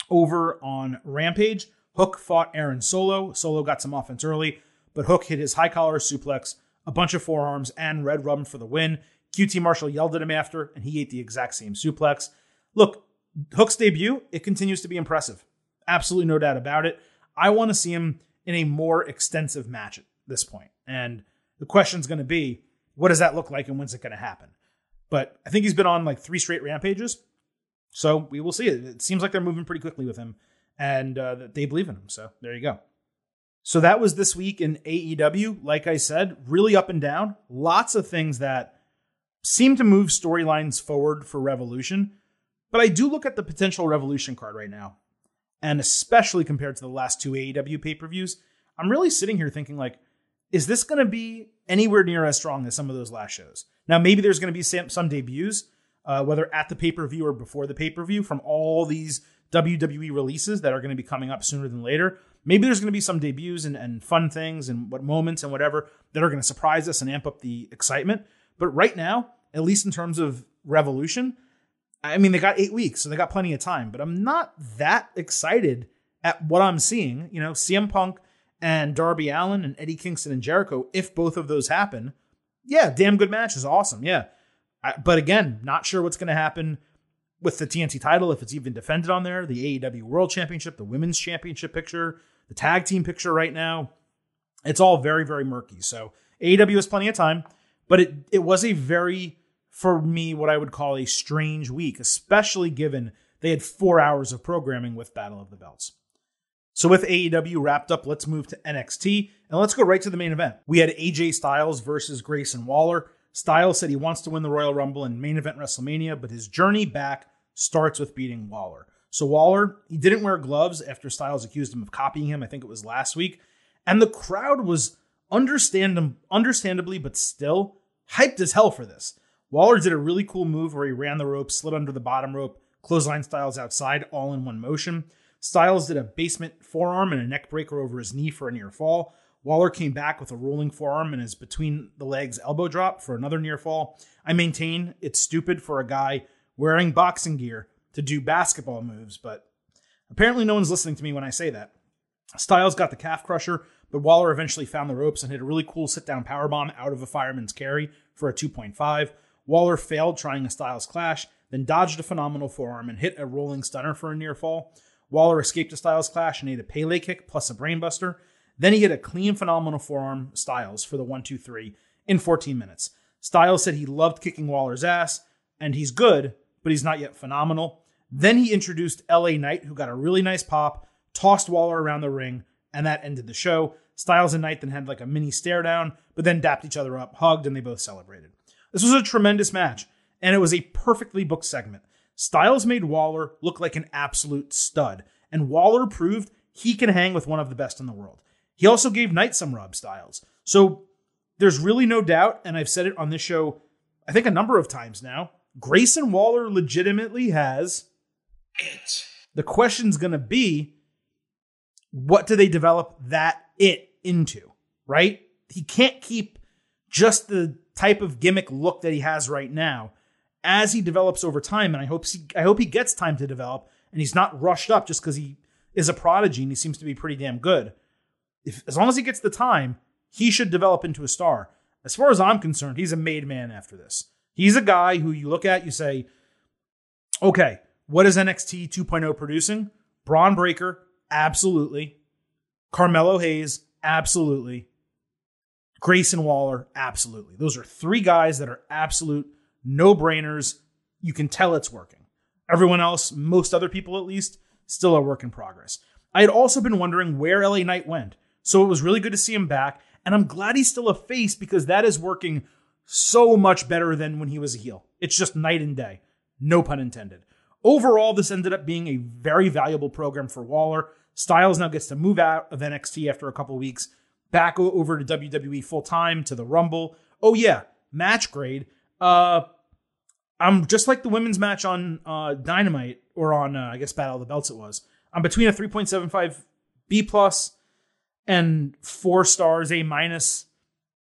Over on Rampage, Hook fought Aaron Solo. Solo got some offense early, but Hook hit his high collar suplex, a bunch of forearms, and Redrum for the win. QT Marshall yelled at him after, and he ate the exact same suplex. Look, Hook's debut, it continues to be impressive. Absolutely no doubt about it. I want to see him in a more extensive match at this point. And the question's going to be, what does that look like and when's it going to happen? But I think he's been on like three straight rampages. So we will see it. Seems like they're moving pretty quickly with him and uh, they believe in him. So there you go. So that was this week in AEW. Like I said, really up and down. Lots of things that seem to move storylines forward for Revolution. But I do look at the potential Revolution card right now. And especially compared to the last two AEW pay per views, I'm really sitting here thinking, like, is this going to be anywhere near as strong as some of those last shows? Now, maybe there's going to be some, some debuts, uh, whether at the pay per view or before the pay per view, from all these WWE releases that are going to be coming up sooner than later. Maybe there's going to be some debuts and, and fun things and what moments and whatever that are going to surprise us and amp up the excitement. But right now, at least in terms of Revolution, I mean, they got eight weeks, so they got plenty of time. But I'm not that excited at what I'm seeing. You know, CM Punk and Darby Allin and Eddie Kingston and Jericho, if both of those happen, yeah, damn good match is awesome. Yeah. I, but again, not sure what's going to happen with the TNT title, if it's even defended on there, the AEW World Championship, the Women's Championship picture, the tag team picture right now, it's all very, very murky. So AEW has plenty of time, but it it was a very, for me, what I would call a strange week, especially given they had four hours of programming with Battle of the Belts. So with AEW wrapped up, let's move to NXT and let's go right to the main event. We had AJ Styles versus Grayson Waller. Styles said he wants to win the Royal Rumble and main event WrestleMania, but his journey back starts with beating Waller. So Waller, he didn't wear gloves after Styles accused him of copying him. I think it was last week. And the crowd was understand- understandably, but still hyped as hell for this. Waller did a really cool move where he ran the rope, slid under the bottom rope, clothesline Styles outside, all in one motion. Styles did a basement forearm and a neck breaker over his knee for a near fall. Waller came back with a rolling forearm and his between the legs elbow drop for another near fall. I maintain it's stupid for a guy wearing boxing gear to do basketball moves, but apparently no one's listening to me when I say that. Styles got the calf crusher, but Waller eventually found the ropes and hit a really cool sit down powerbomb out of a fireman's carry for a 2.5. Waller failed trying a Styles clash, then dodged a phenomenal forearm and hit a rolling stunner for a near fall. Waller escaped a Styles clash and ate a Pele kick plus a brainbuster. Then he hit a clean, phenomenal forearm Styles for the 1 2 3 in 14 minutes. Styles said he loved kicking Waller's ass, and he's good, but he's not yet phenomenal. Then he introduced LA Knight, who got a really nice pop, tossed Waller around the ring, and that ended the show. Styles and Knight then had like a mini stare down, but then dapped each other up, hugged, and they both celebrated. This was a tremendous match, and it was a perfectly booked segment. Styles made Waller look like an absolute stud, and Waller proved he can hang with one of the best in the world. He also gave Knight some rub Styles. So there's really no doubt, and I've said it on this show, I think a number of times now. Grayson Waller legitimately has it. The question's going to be what do they develop that it into, right? He can't keep just the type of gimmick look that he has right now as he develops over time, and I hope he, I hope he gets time to develop, and he's not rushed up just because he is a prodigy and he seems to be pretty damn good. If as long as he gets the time, he should develop into a star. As far as I'm concerned, he's a made man after this. He's a guy who you look at, you say, okay, what is NXT 2.0 producing? Bron Breakker, absolutely. Carmelo Hayes, absolutely. Grayson Waller, absolutely. Those are three guys that are absolute no brainers. You can tell it's working. Everyone else, most other people at least, still a work in progress. I had also been wondering where LA Knight went. So it was really good to see him back. And I'm glad he's still a face because that is working so much better than when he was a heel. It's just night and day. No pun intended. Overall, this ended up being a very valuable program for Waller. Styles now gets to move out of NXT after a couple weeks, back over to WWE full time to the Rumble. Oh, yeah, match grade. Uh, I'm just like the women's match on uh, Dynamite or on uh, I guess Battle of the Belts. It was. I'm between a 3.75 B plus and four stars A minus.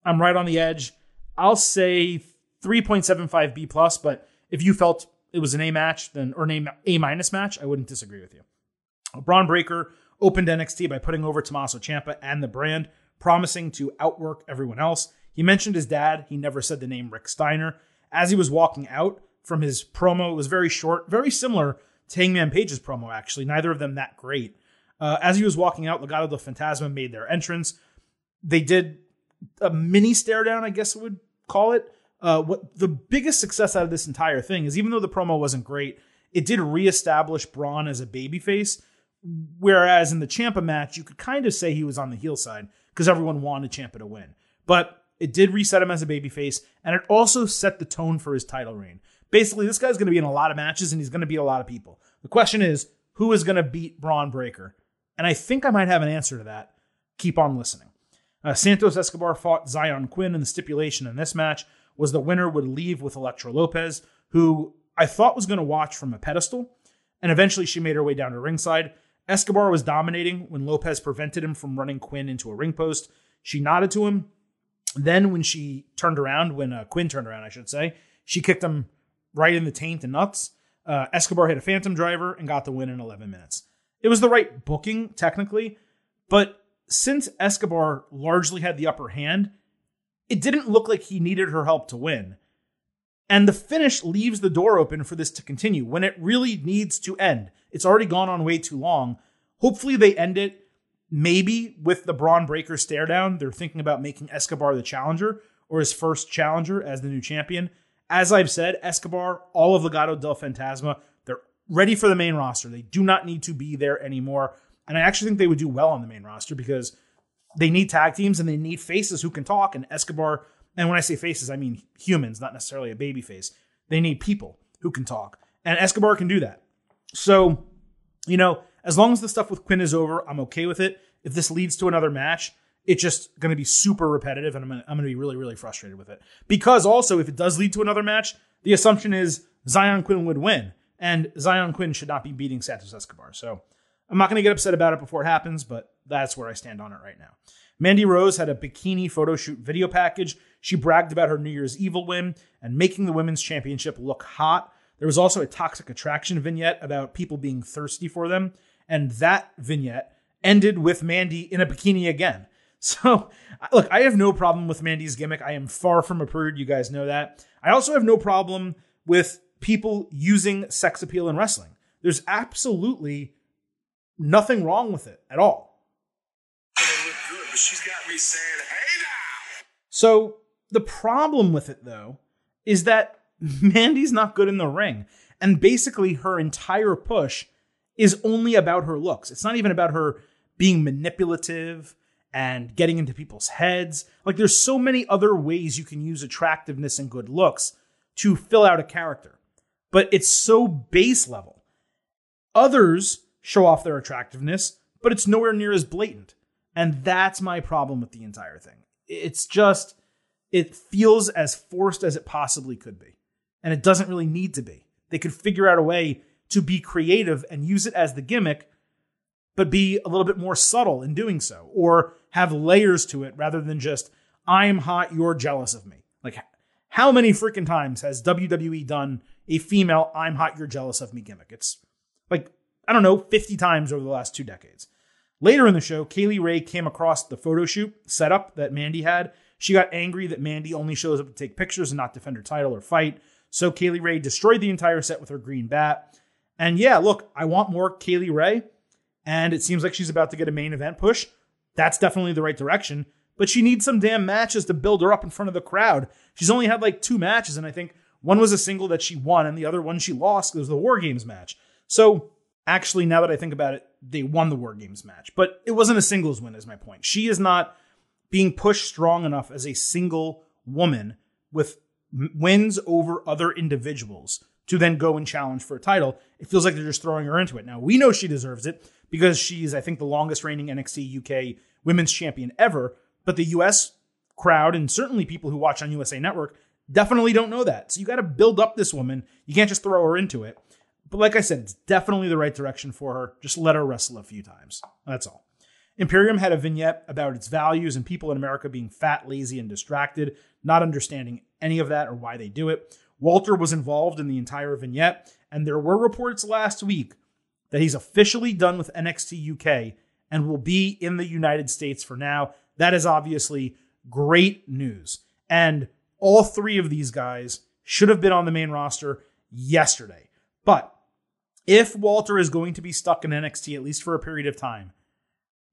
I'm right on the edge. I'll say 3.75 B plus, but if you felt it was an A match, then or an A minus match, I wouldn't disagree with you. Bron Breakker opened NXT by putting over Tommaso Ciampa and the brand, promising to outwork everyone else. He mentioned his dad. He never said the name Rick Steiner. As he was walking out from his promo, it was very short, very similar to Hangman Page's promo, actually. Neither of them that great. Uh, as he was walking out, Legado del Fantasma made their entrance. They did a mini stare down, I guess would call it. Uh, what the biggest success out of this entire thing is, even though the promo wasn't great, it did reestablish Bron as a babyface. Whereas in the Ciampa match, you could kind of say he was on the heel side because everyone wanted Ciampa to win. But it did reset him as a babyface, and it also set the tone for his title reign. Basically, this guy's going to be in a lot of matches and he's going to beat a lot of people. The question is, who is going to beat Bron Breakker? And I think I might have an answer to that. Keep on listening. Uh, Santos Escobar fought Xyon Quinn, and the stipulation in this match was the winner would leave with Elektra Lopez, who I thought was going to watch from a pedestal, and eventually she made her way down to ringside. Escobar was dominating when Lopez prevented him from running Quinn into a ring post. She nodded to him, then when she turned around, when uh, Quinn turned around, I should say, she kicked him right in the taint and nuts. Uh, Escobar hit a phantom driver and got the win in 11 minutes. It was the right booking, technically, but since Escobar largely had the upper hand, it didn't look like he needed her help to win. And the finish leaves the door open for this to continue when it really needs to end. It's already gone on way too long. Hopefully, they end it maybe with the Bron Breakker stare down, they're thinking about making Escobar the challenger or his first challenger as the new champion. As I've said, Escobar, all of Legado del Fantasma, they're ready for the main roster. They do not need to be there anymore. And I actually think they would do well on the main roster because they need tag teams and they need faces who can talk. And Escobar, and when I say faces, I mean humans, not necessarily a baby face. They need people who can talk. And Escobar can do that. So, you know, as long as the stuff with Quinn is over, I'm okay with it. If this leads to another match, it's just going to be super repetitive and I'm going, to, be really, really frustrated with it. Because also, if it does lead to another match, the assumption is Xyon Quinn would win. And Xyon Quinn should not be beating Santos Escobar. So I'm not going to get upset about it before it happens, but that's where I stand on it right now. Mandy Rose had a bikini photo shoot video package. She bragged about her New Year's Evil win and making the women's championship look hot. There was also a toxic attraction vignette about people being thirsty for them. And that vignette ended with Mandy in a bikini again. So, look, I have no problem with Mandy's gimmick. I am far from a prude. You guys know that. I also have no problem with people using sex appeal in wrestling. There's absolutely nothing wrong with it at all. So, the problem with it, though, is that Mandy's not good in the ring. And basically, her entire push is only about her looks. It's not even about her being manipulative and getting into people's heads. Like there's so many other ways you can use attractiveness and good looks to fill out a character. But it's so base level. Others show off their attractiveness, but it's nowhere near as blatant. And that's my problem with the entire thing. It's just, it feels as forced as it possibly could be. And it doesn't really need to be. They could figure out a way to be creative and use it as the gimmick but be a little bit more subtle in doing so or have layers to it rather than just I'm hot, you're jealous of me. Like how many freaking times has WWE done a female I'm hot, you're jealous of me gimmick? It's like I don't know, 50 times over the last 2 decades. Later in the show, Kay Lee Ray came across the photo shoot setup that Mandy had. She got angry that Mandy only shows up to take pictures and not defend her title or fight. So Kay Lee Ray destroyed the entire set with her green bat. And yeah, look, I want more Kay Lee Ray and it seems like she's about to get a main event push. That's definitely the right direction. But she needs some damn matches to build her up in front of the crowd. She's only had like two matches, and I think one was a single that she won, and the other one she lost. It was the War Games match. So actually, now that I think about it, they won the War Games match, but it wasn't a singles win, is my point. She is not being pushed strong enough as a single woman with wins over other individuals to then go and challenge for a title. It feels like they're just throwing her into it. Now, we know she deserves it because she's, I think, the longest reigning NXT UK women's champion ever. But the US crowd and certainly people who watch on USA Network definitely don't know that. So you got to build up this woman. You can't just throw her into it. But like I said, it's definitely the right direction for her. Just let her wrestle a few times. That's all. Imperium had a vignette about its values and people in America being fat, lazy, and distracted, not understanding any of that or why they do it. Walter was involved in the entire vignette, and there were reports last week that he's officially done with NXT UK and will be in the United States for now. That is obviously great news. And all three of these guys should have been on the main roster yesterday. But if Walter is going to be stuck in NXT, at least for a period of time,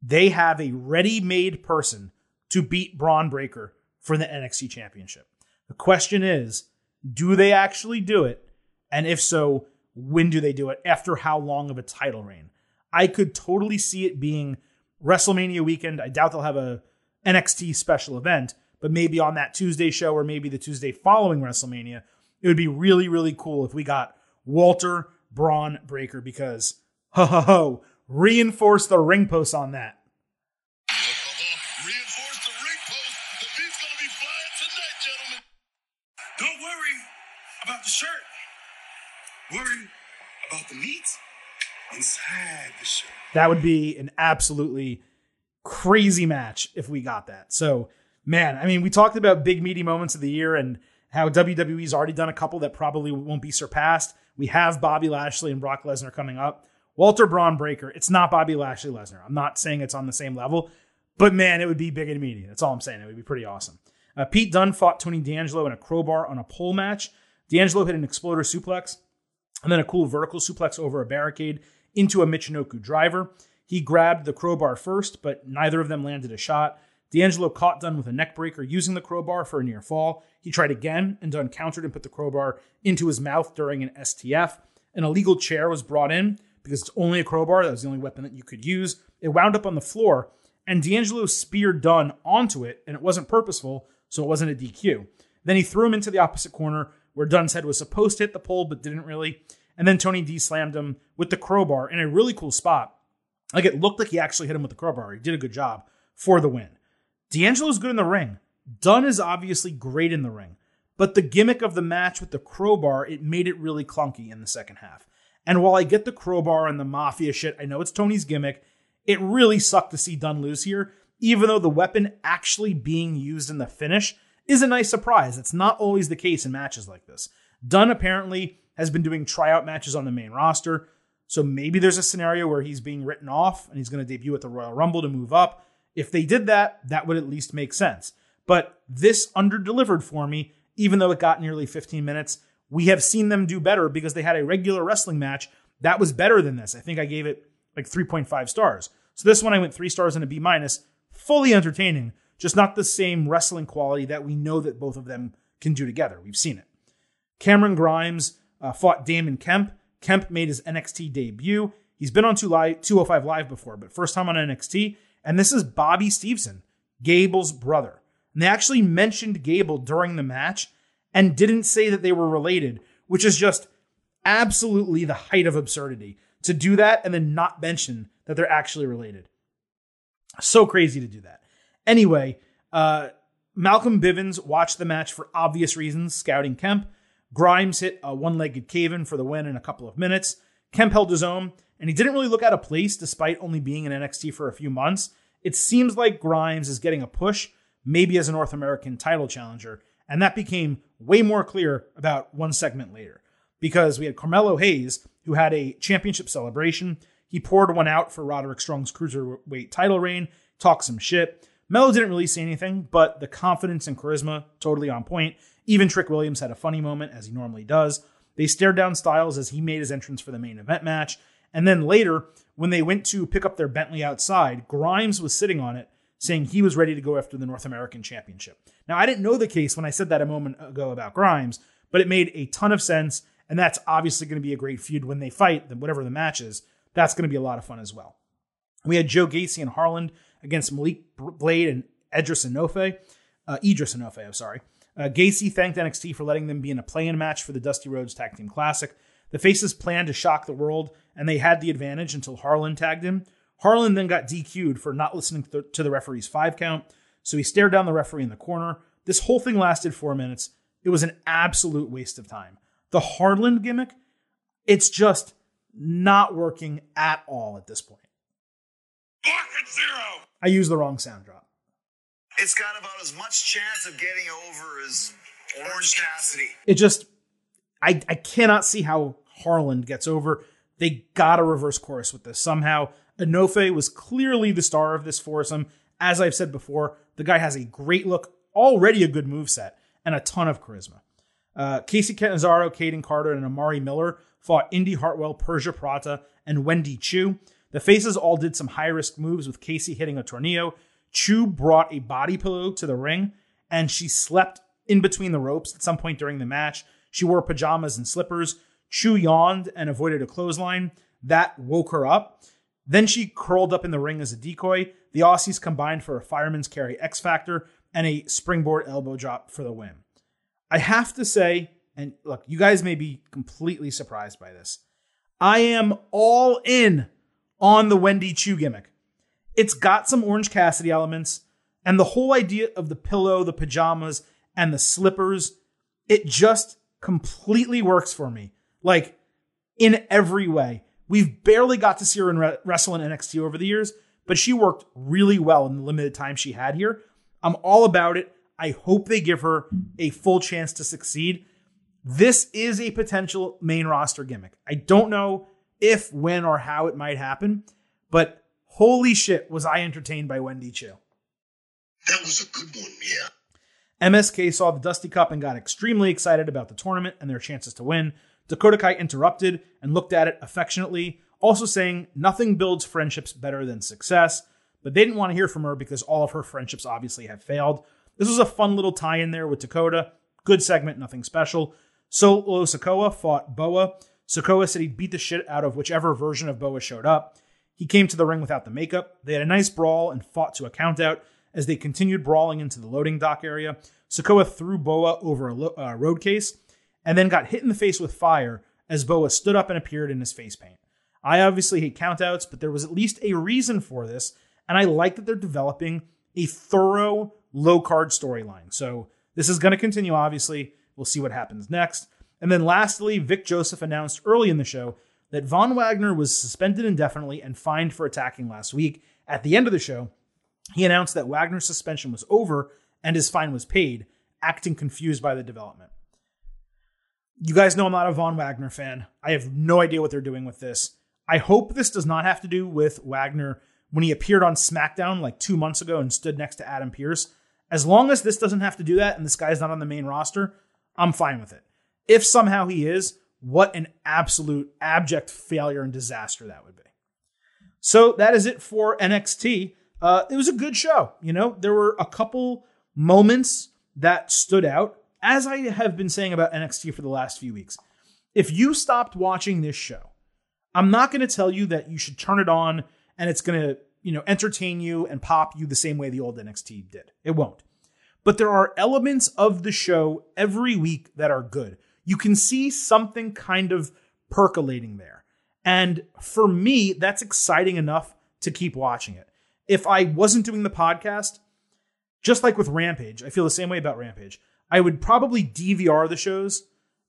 they have a ready made person to beat Bron Breakker for the NXT championship. The question is, do they actually do it? And if so, when do they do it? After how long of a title reign? I could totally see it being WrestleMania weekend. I doubt they'll have a NXT special event, but maybe on that Tuesday show or maybe the Tuesday following WrestleMania, it would be really, really cool if we got Walter Bron Breakker because ho ho ho, reinforce the ring post on that. Reinforce the ring post. The beat's gonna be flying tonight, gentlemen. Don't worry about the shirt. Worry about the meat inside the shirt. That would be an absolutely crazy match if we got that. So, man, I mean, we talked about big meaty moments of the year and how WWE's already done a couple that probably won't be surpassed. We have Bobby Lashley and Brock Lesnar coming up. Walter Bron Breakker, it's not Bobby Lashley Lesnar. I'm not saying it's on the same level, but man, it would be big and meaty. That's all I'm saying. It would be pretty awesome. Uh, Pete Dunne fought Tony D'Angelo in a crowbar on a pole match. D'Angelo hit an exploder suplex and then a cool vertical suplex over a barricade into a Michinoku driver. He grabbed the crowbar first, but neither of them landed a shot. D'Angelo caught Dunne with a neckbreaker using the crowbar for a near fall. He tried again, and Dunne countered and put the crowbar into his mouth during an STF. An illegal chair was brought in because it's only a crowbar. That was the only weapon that you could use. It wound up on the floor, and D'Angelo speared Dunne onto it, and it wasn't purposeful, so it wasn't a DQ. Then he threw him into the opposite corner where Dunne's head was supposed to hit the pole, but didn't really. And then Tony D slammed him with the crowbar in a really cool spot. Like it looked like he actually hit him with the crowbar. He did a good job for the win. D'Angelo's good in the ring. Dunne is obviously great in the ring. But the gimmick of the match with the crowbar, it made it really clunky in the second half. And while I get the crowbar and the mafia shit, I know it's Tony's gimmick, it really sucked to see Dunne lose here, even though the weapon actually being used in the finish is a nice surprise. It's not always the case in matches like this. Dunne apparently has been doing tryout matches on the main roster, so maybe there's a scenario where he's being written off and he's going to debut at the Royal Rumble to move up. If they did that, that would at least make sense. But this underdelivered for me, even though it got nearly 15 minutes. We have seen them do better because they had a regular wrestling match that was better than this. I think I gave it like 3.5 stars. So this one I went three stars and a B minus. Fully entertaining, just not the same wrestling quality that we know that both of them can do together. We've seen it. Cameron Grimes uh, fought Damon Kemp. Kemp made his NXT debut. He's been on 205 Live before, but first time on NXT. And this is Bobby Steveson, Gable's brother. And they actually mentioned Gable during the match and didn't say that they were related, which is just absolutely the height of absurdity to do that and then not mention that they're actually related. So crazy to do that. Anyway, uh, Malcolm Bivens watched the match for obvious reasons, scouting Kemp. Grimes hit a one legged cave in for the win in a couple of minutes. Kemp held his own, and he didn't really look out of place despite only being in NXT for a few months. It seems like Grimes is getting a push, maybe as a North American title challenger. And that became way more clear about one segment later because we had Carmelo Hayes, who had a championship celebration. He poured one out for Roderick Strong's cruiserweight title reign, talked some shit. Melo didn't really say anything, but the confidence and charisma totally on point. Even Trick Williams had a funny moment, as he normally does. They stared down Styles as he made his entrance for the main event match. And then later, when they went to pick up their Bentley outside, Grimes was sitting on it, saying he was ready to go after the North American Championship. Now, I didn't know the case when I said that a moment ago about Grimes, but it made a ton of sense. And that's obviously going to be a great feud when they fight, whatever the match is. That's going to be a lot of fun as well. We had Joe Gacy and Harland against Malik Blade and Edris Enofe. Uh, Idris Enofe, I'm sorry. Uh, Gacy thanked NXT for letting them be in a play-in match for the Dusty Rhodes Tag Team Classic. The Faces planned to shock the world, and they had the advantage until Harland tagged him. Harland then got DQ'd for not listening to the referee's five count, so he stared down the referee in the corner. This whole thing lasted four minutes. It was an absolute waste of time. The Harland gimmick, it's just not working at all at this point. Market zero. I used the wrong sound drop. It's got about as much chance of getting over as Orange Cassidy. It just, I, I cannot see how Harland gets over. They got a reverse chorus with this somehow. Enofe was clearly the star of this foursome. As I've said before, the guy has a great look, already a good move set, and a ton of charisma. Uh, Kacy Catanzaro, Kayden Carter, and Amari Miller fought Indi Hartwell, Persia Pirotta, and Wendy Choo. The faces all did some high risk moves with Kacy hitting a tornado. Choo brought a body pillow to the ring, and she slept in between the ropes at some point during the match. She wore pajamas and slippers. Choo yawned and avoided a clothesline. That woke her up. Then she curled up in the ring as a decoy. The Aussies combined for a fireman's carry X Factor and a springboard elbow drop for the win. I have to say, and look, you guys may be completely surprised by this. I am all in on the Wendy Choo gimmick. It's got some Orange Cassidy elements, and the whole idea of the pillow, the pajamas, and the slippers, it just completely works for me. Like in every way. We've barely got to see her in re- wrestle in NXT over the years, but she worked really well in the limited time she had here. I'm all about it. I hope they give her a full chance to succeed. This is a potential main roster gimmick. I don't know if, when, or how it might happen, but holy shit, was I entertained by Wendy Choo. That was a good one, yeah. MSK saw the Dusty Cup and got extremely excited about the tournament and their chances to win. Dakota Kai interrupted and looked at it affectionately, also saying nothing builds friendships better than success. But they didn't want to hear from her because all of her friendships obviously have failed. This was a fun little tie in there with Dakota. Good segment, nothing special. Solo Sikoa fought Boa. Sikoa said he'd beat the shit out of whichever version of Boa showed up. He came to the ring without the makeup. They had a nice brawl and fought to a countout. As they continued brawling into the loading dock area, Sikoa threw Boa over a lo- uh, road case and then got hit in the face with fire as Boa stood up and appeared in his face paint. I obviously hate countouts, but there was at least a reason for this, and I like that they're developing a thorough low card storyline. So this is going to continue, obviously. We'll see what happens next. And then lastly, Vic Joseph announced early in the show that Von Wagner was suspended indefinitely and fined for attacking last week. At the end of the show, he announced that Wagner's suspension was over and his fine was paid, acting confused by the development. You guys know I'm not a Von Wagner fan. I have no idea what they're doing with this. I hope this does not have to do with Wagner when he appeared on SmackDown like two months ago and stood next to Adam Pearce. As long as this doesn't have to do that and this guy's not on the main roster, I'm fine with it. If somehow he is, what an absolute abject failure and disaster that would be. So that is it for NXT. Uh, it was a good show. You know, there were a couple moments that stood out, as I have been saying about NXT for the last few weeks. If you stopped watching this show, I'm not going to tell you that you should turn it on and it's going to, you know, entertain you and pop you the same way the old NXT did. It won't. But there are elements of the show every week that are good. You can see something kind of percolating there. And for me, that's exciting enough to keep watching it. If I wasn't doing the podcast, just like with Rampage, I feel the same way about Rampage. I would probably DVR the shows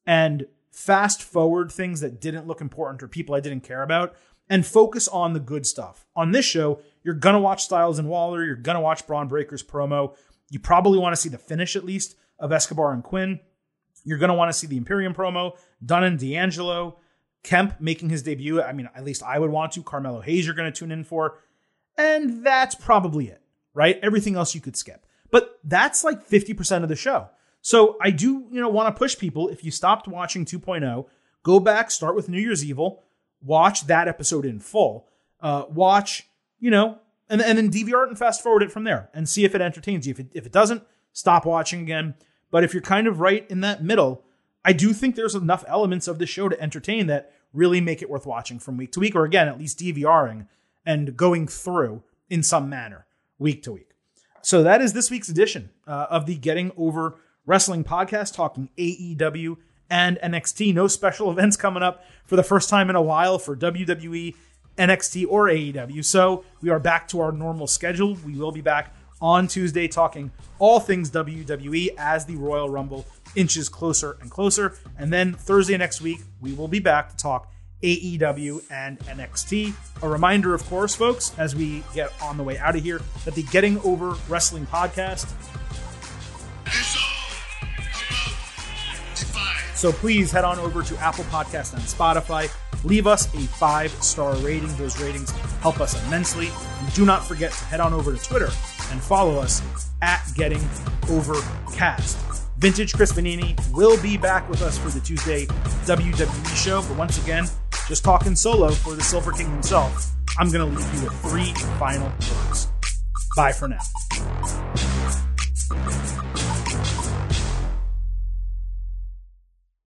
and fast forward things that didn't look important or people I didn't care about and focus on the good stuff. On this show, you're going to watch Styles and Waller, you're going to watch Bron Breakker's promo. You probably want to see the finish at least of Escobar and Quinn. You're going to want to see the Imperium promo, Dunne and D'Angelo, Kemp making his debut. I mean, at least I would want to. Carmelo Hayes, you're going to tune in for. And that's probably it, right? Everything else you could skip. But that's like 50% of the show. So I do, you know, want to push people. If you stopped watching 2.0, go back, start with New Year's Evil, watch that episode in full, uh, watch, you know, and, and then DVR it and fast forward it from there and see if it entertains you. If it, if it doesn't, stop watching again. But if you're kind of right in that middle, I do think there's enough elements of the show to entertain that really make it worth watching from week to week, or again, at least DVRing and going through in some manner week to week. So that is this week's edition uh, of the Getting Over Wrestling podcast, talking AEW and NXT. No special events coming up for the first time in a while for WWE, NXT, or AEW. So we are back to our normal schedule. We will be back on Tuesday talking all things WWE as the Royal Rumble inches closer and closer. And then Thursday next week, we will be back to talk AEW and NXT. A reminder, of course, folks, as we get on the way out of here, that the Getting Over Wrestling podcast. So please head on over to Apple Podcast and Spotify. Leave us a five star rating. Those ratings help us immensely. And do not forget to head on over to Twitter and follow us at Getting Overcast. Vintage Chris Vannini will be back with us for the Tuesday WWE show. But once again, just talking solo for the Silver King himself. I'm going to leave you with three final words. Bye for now.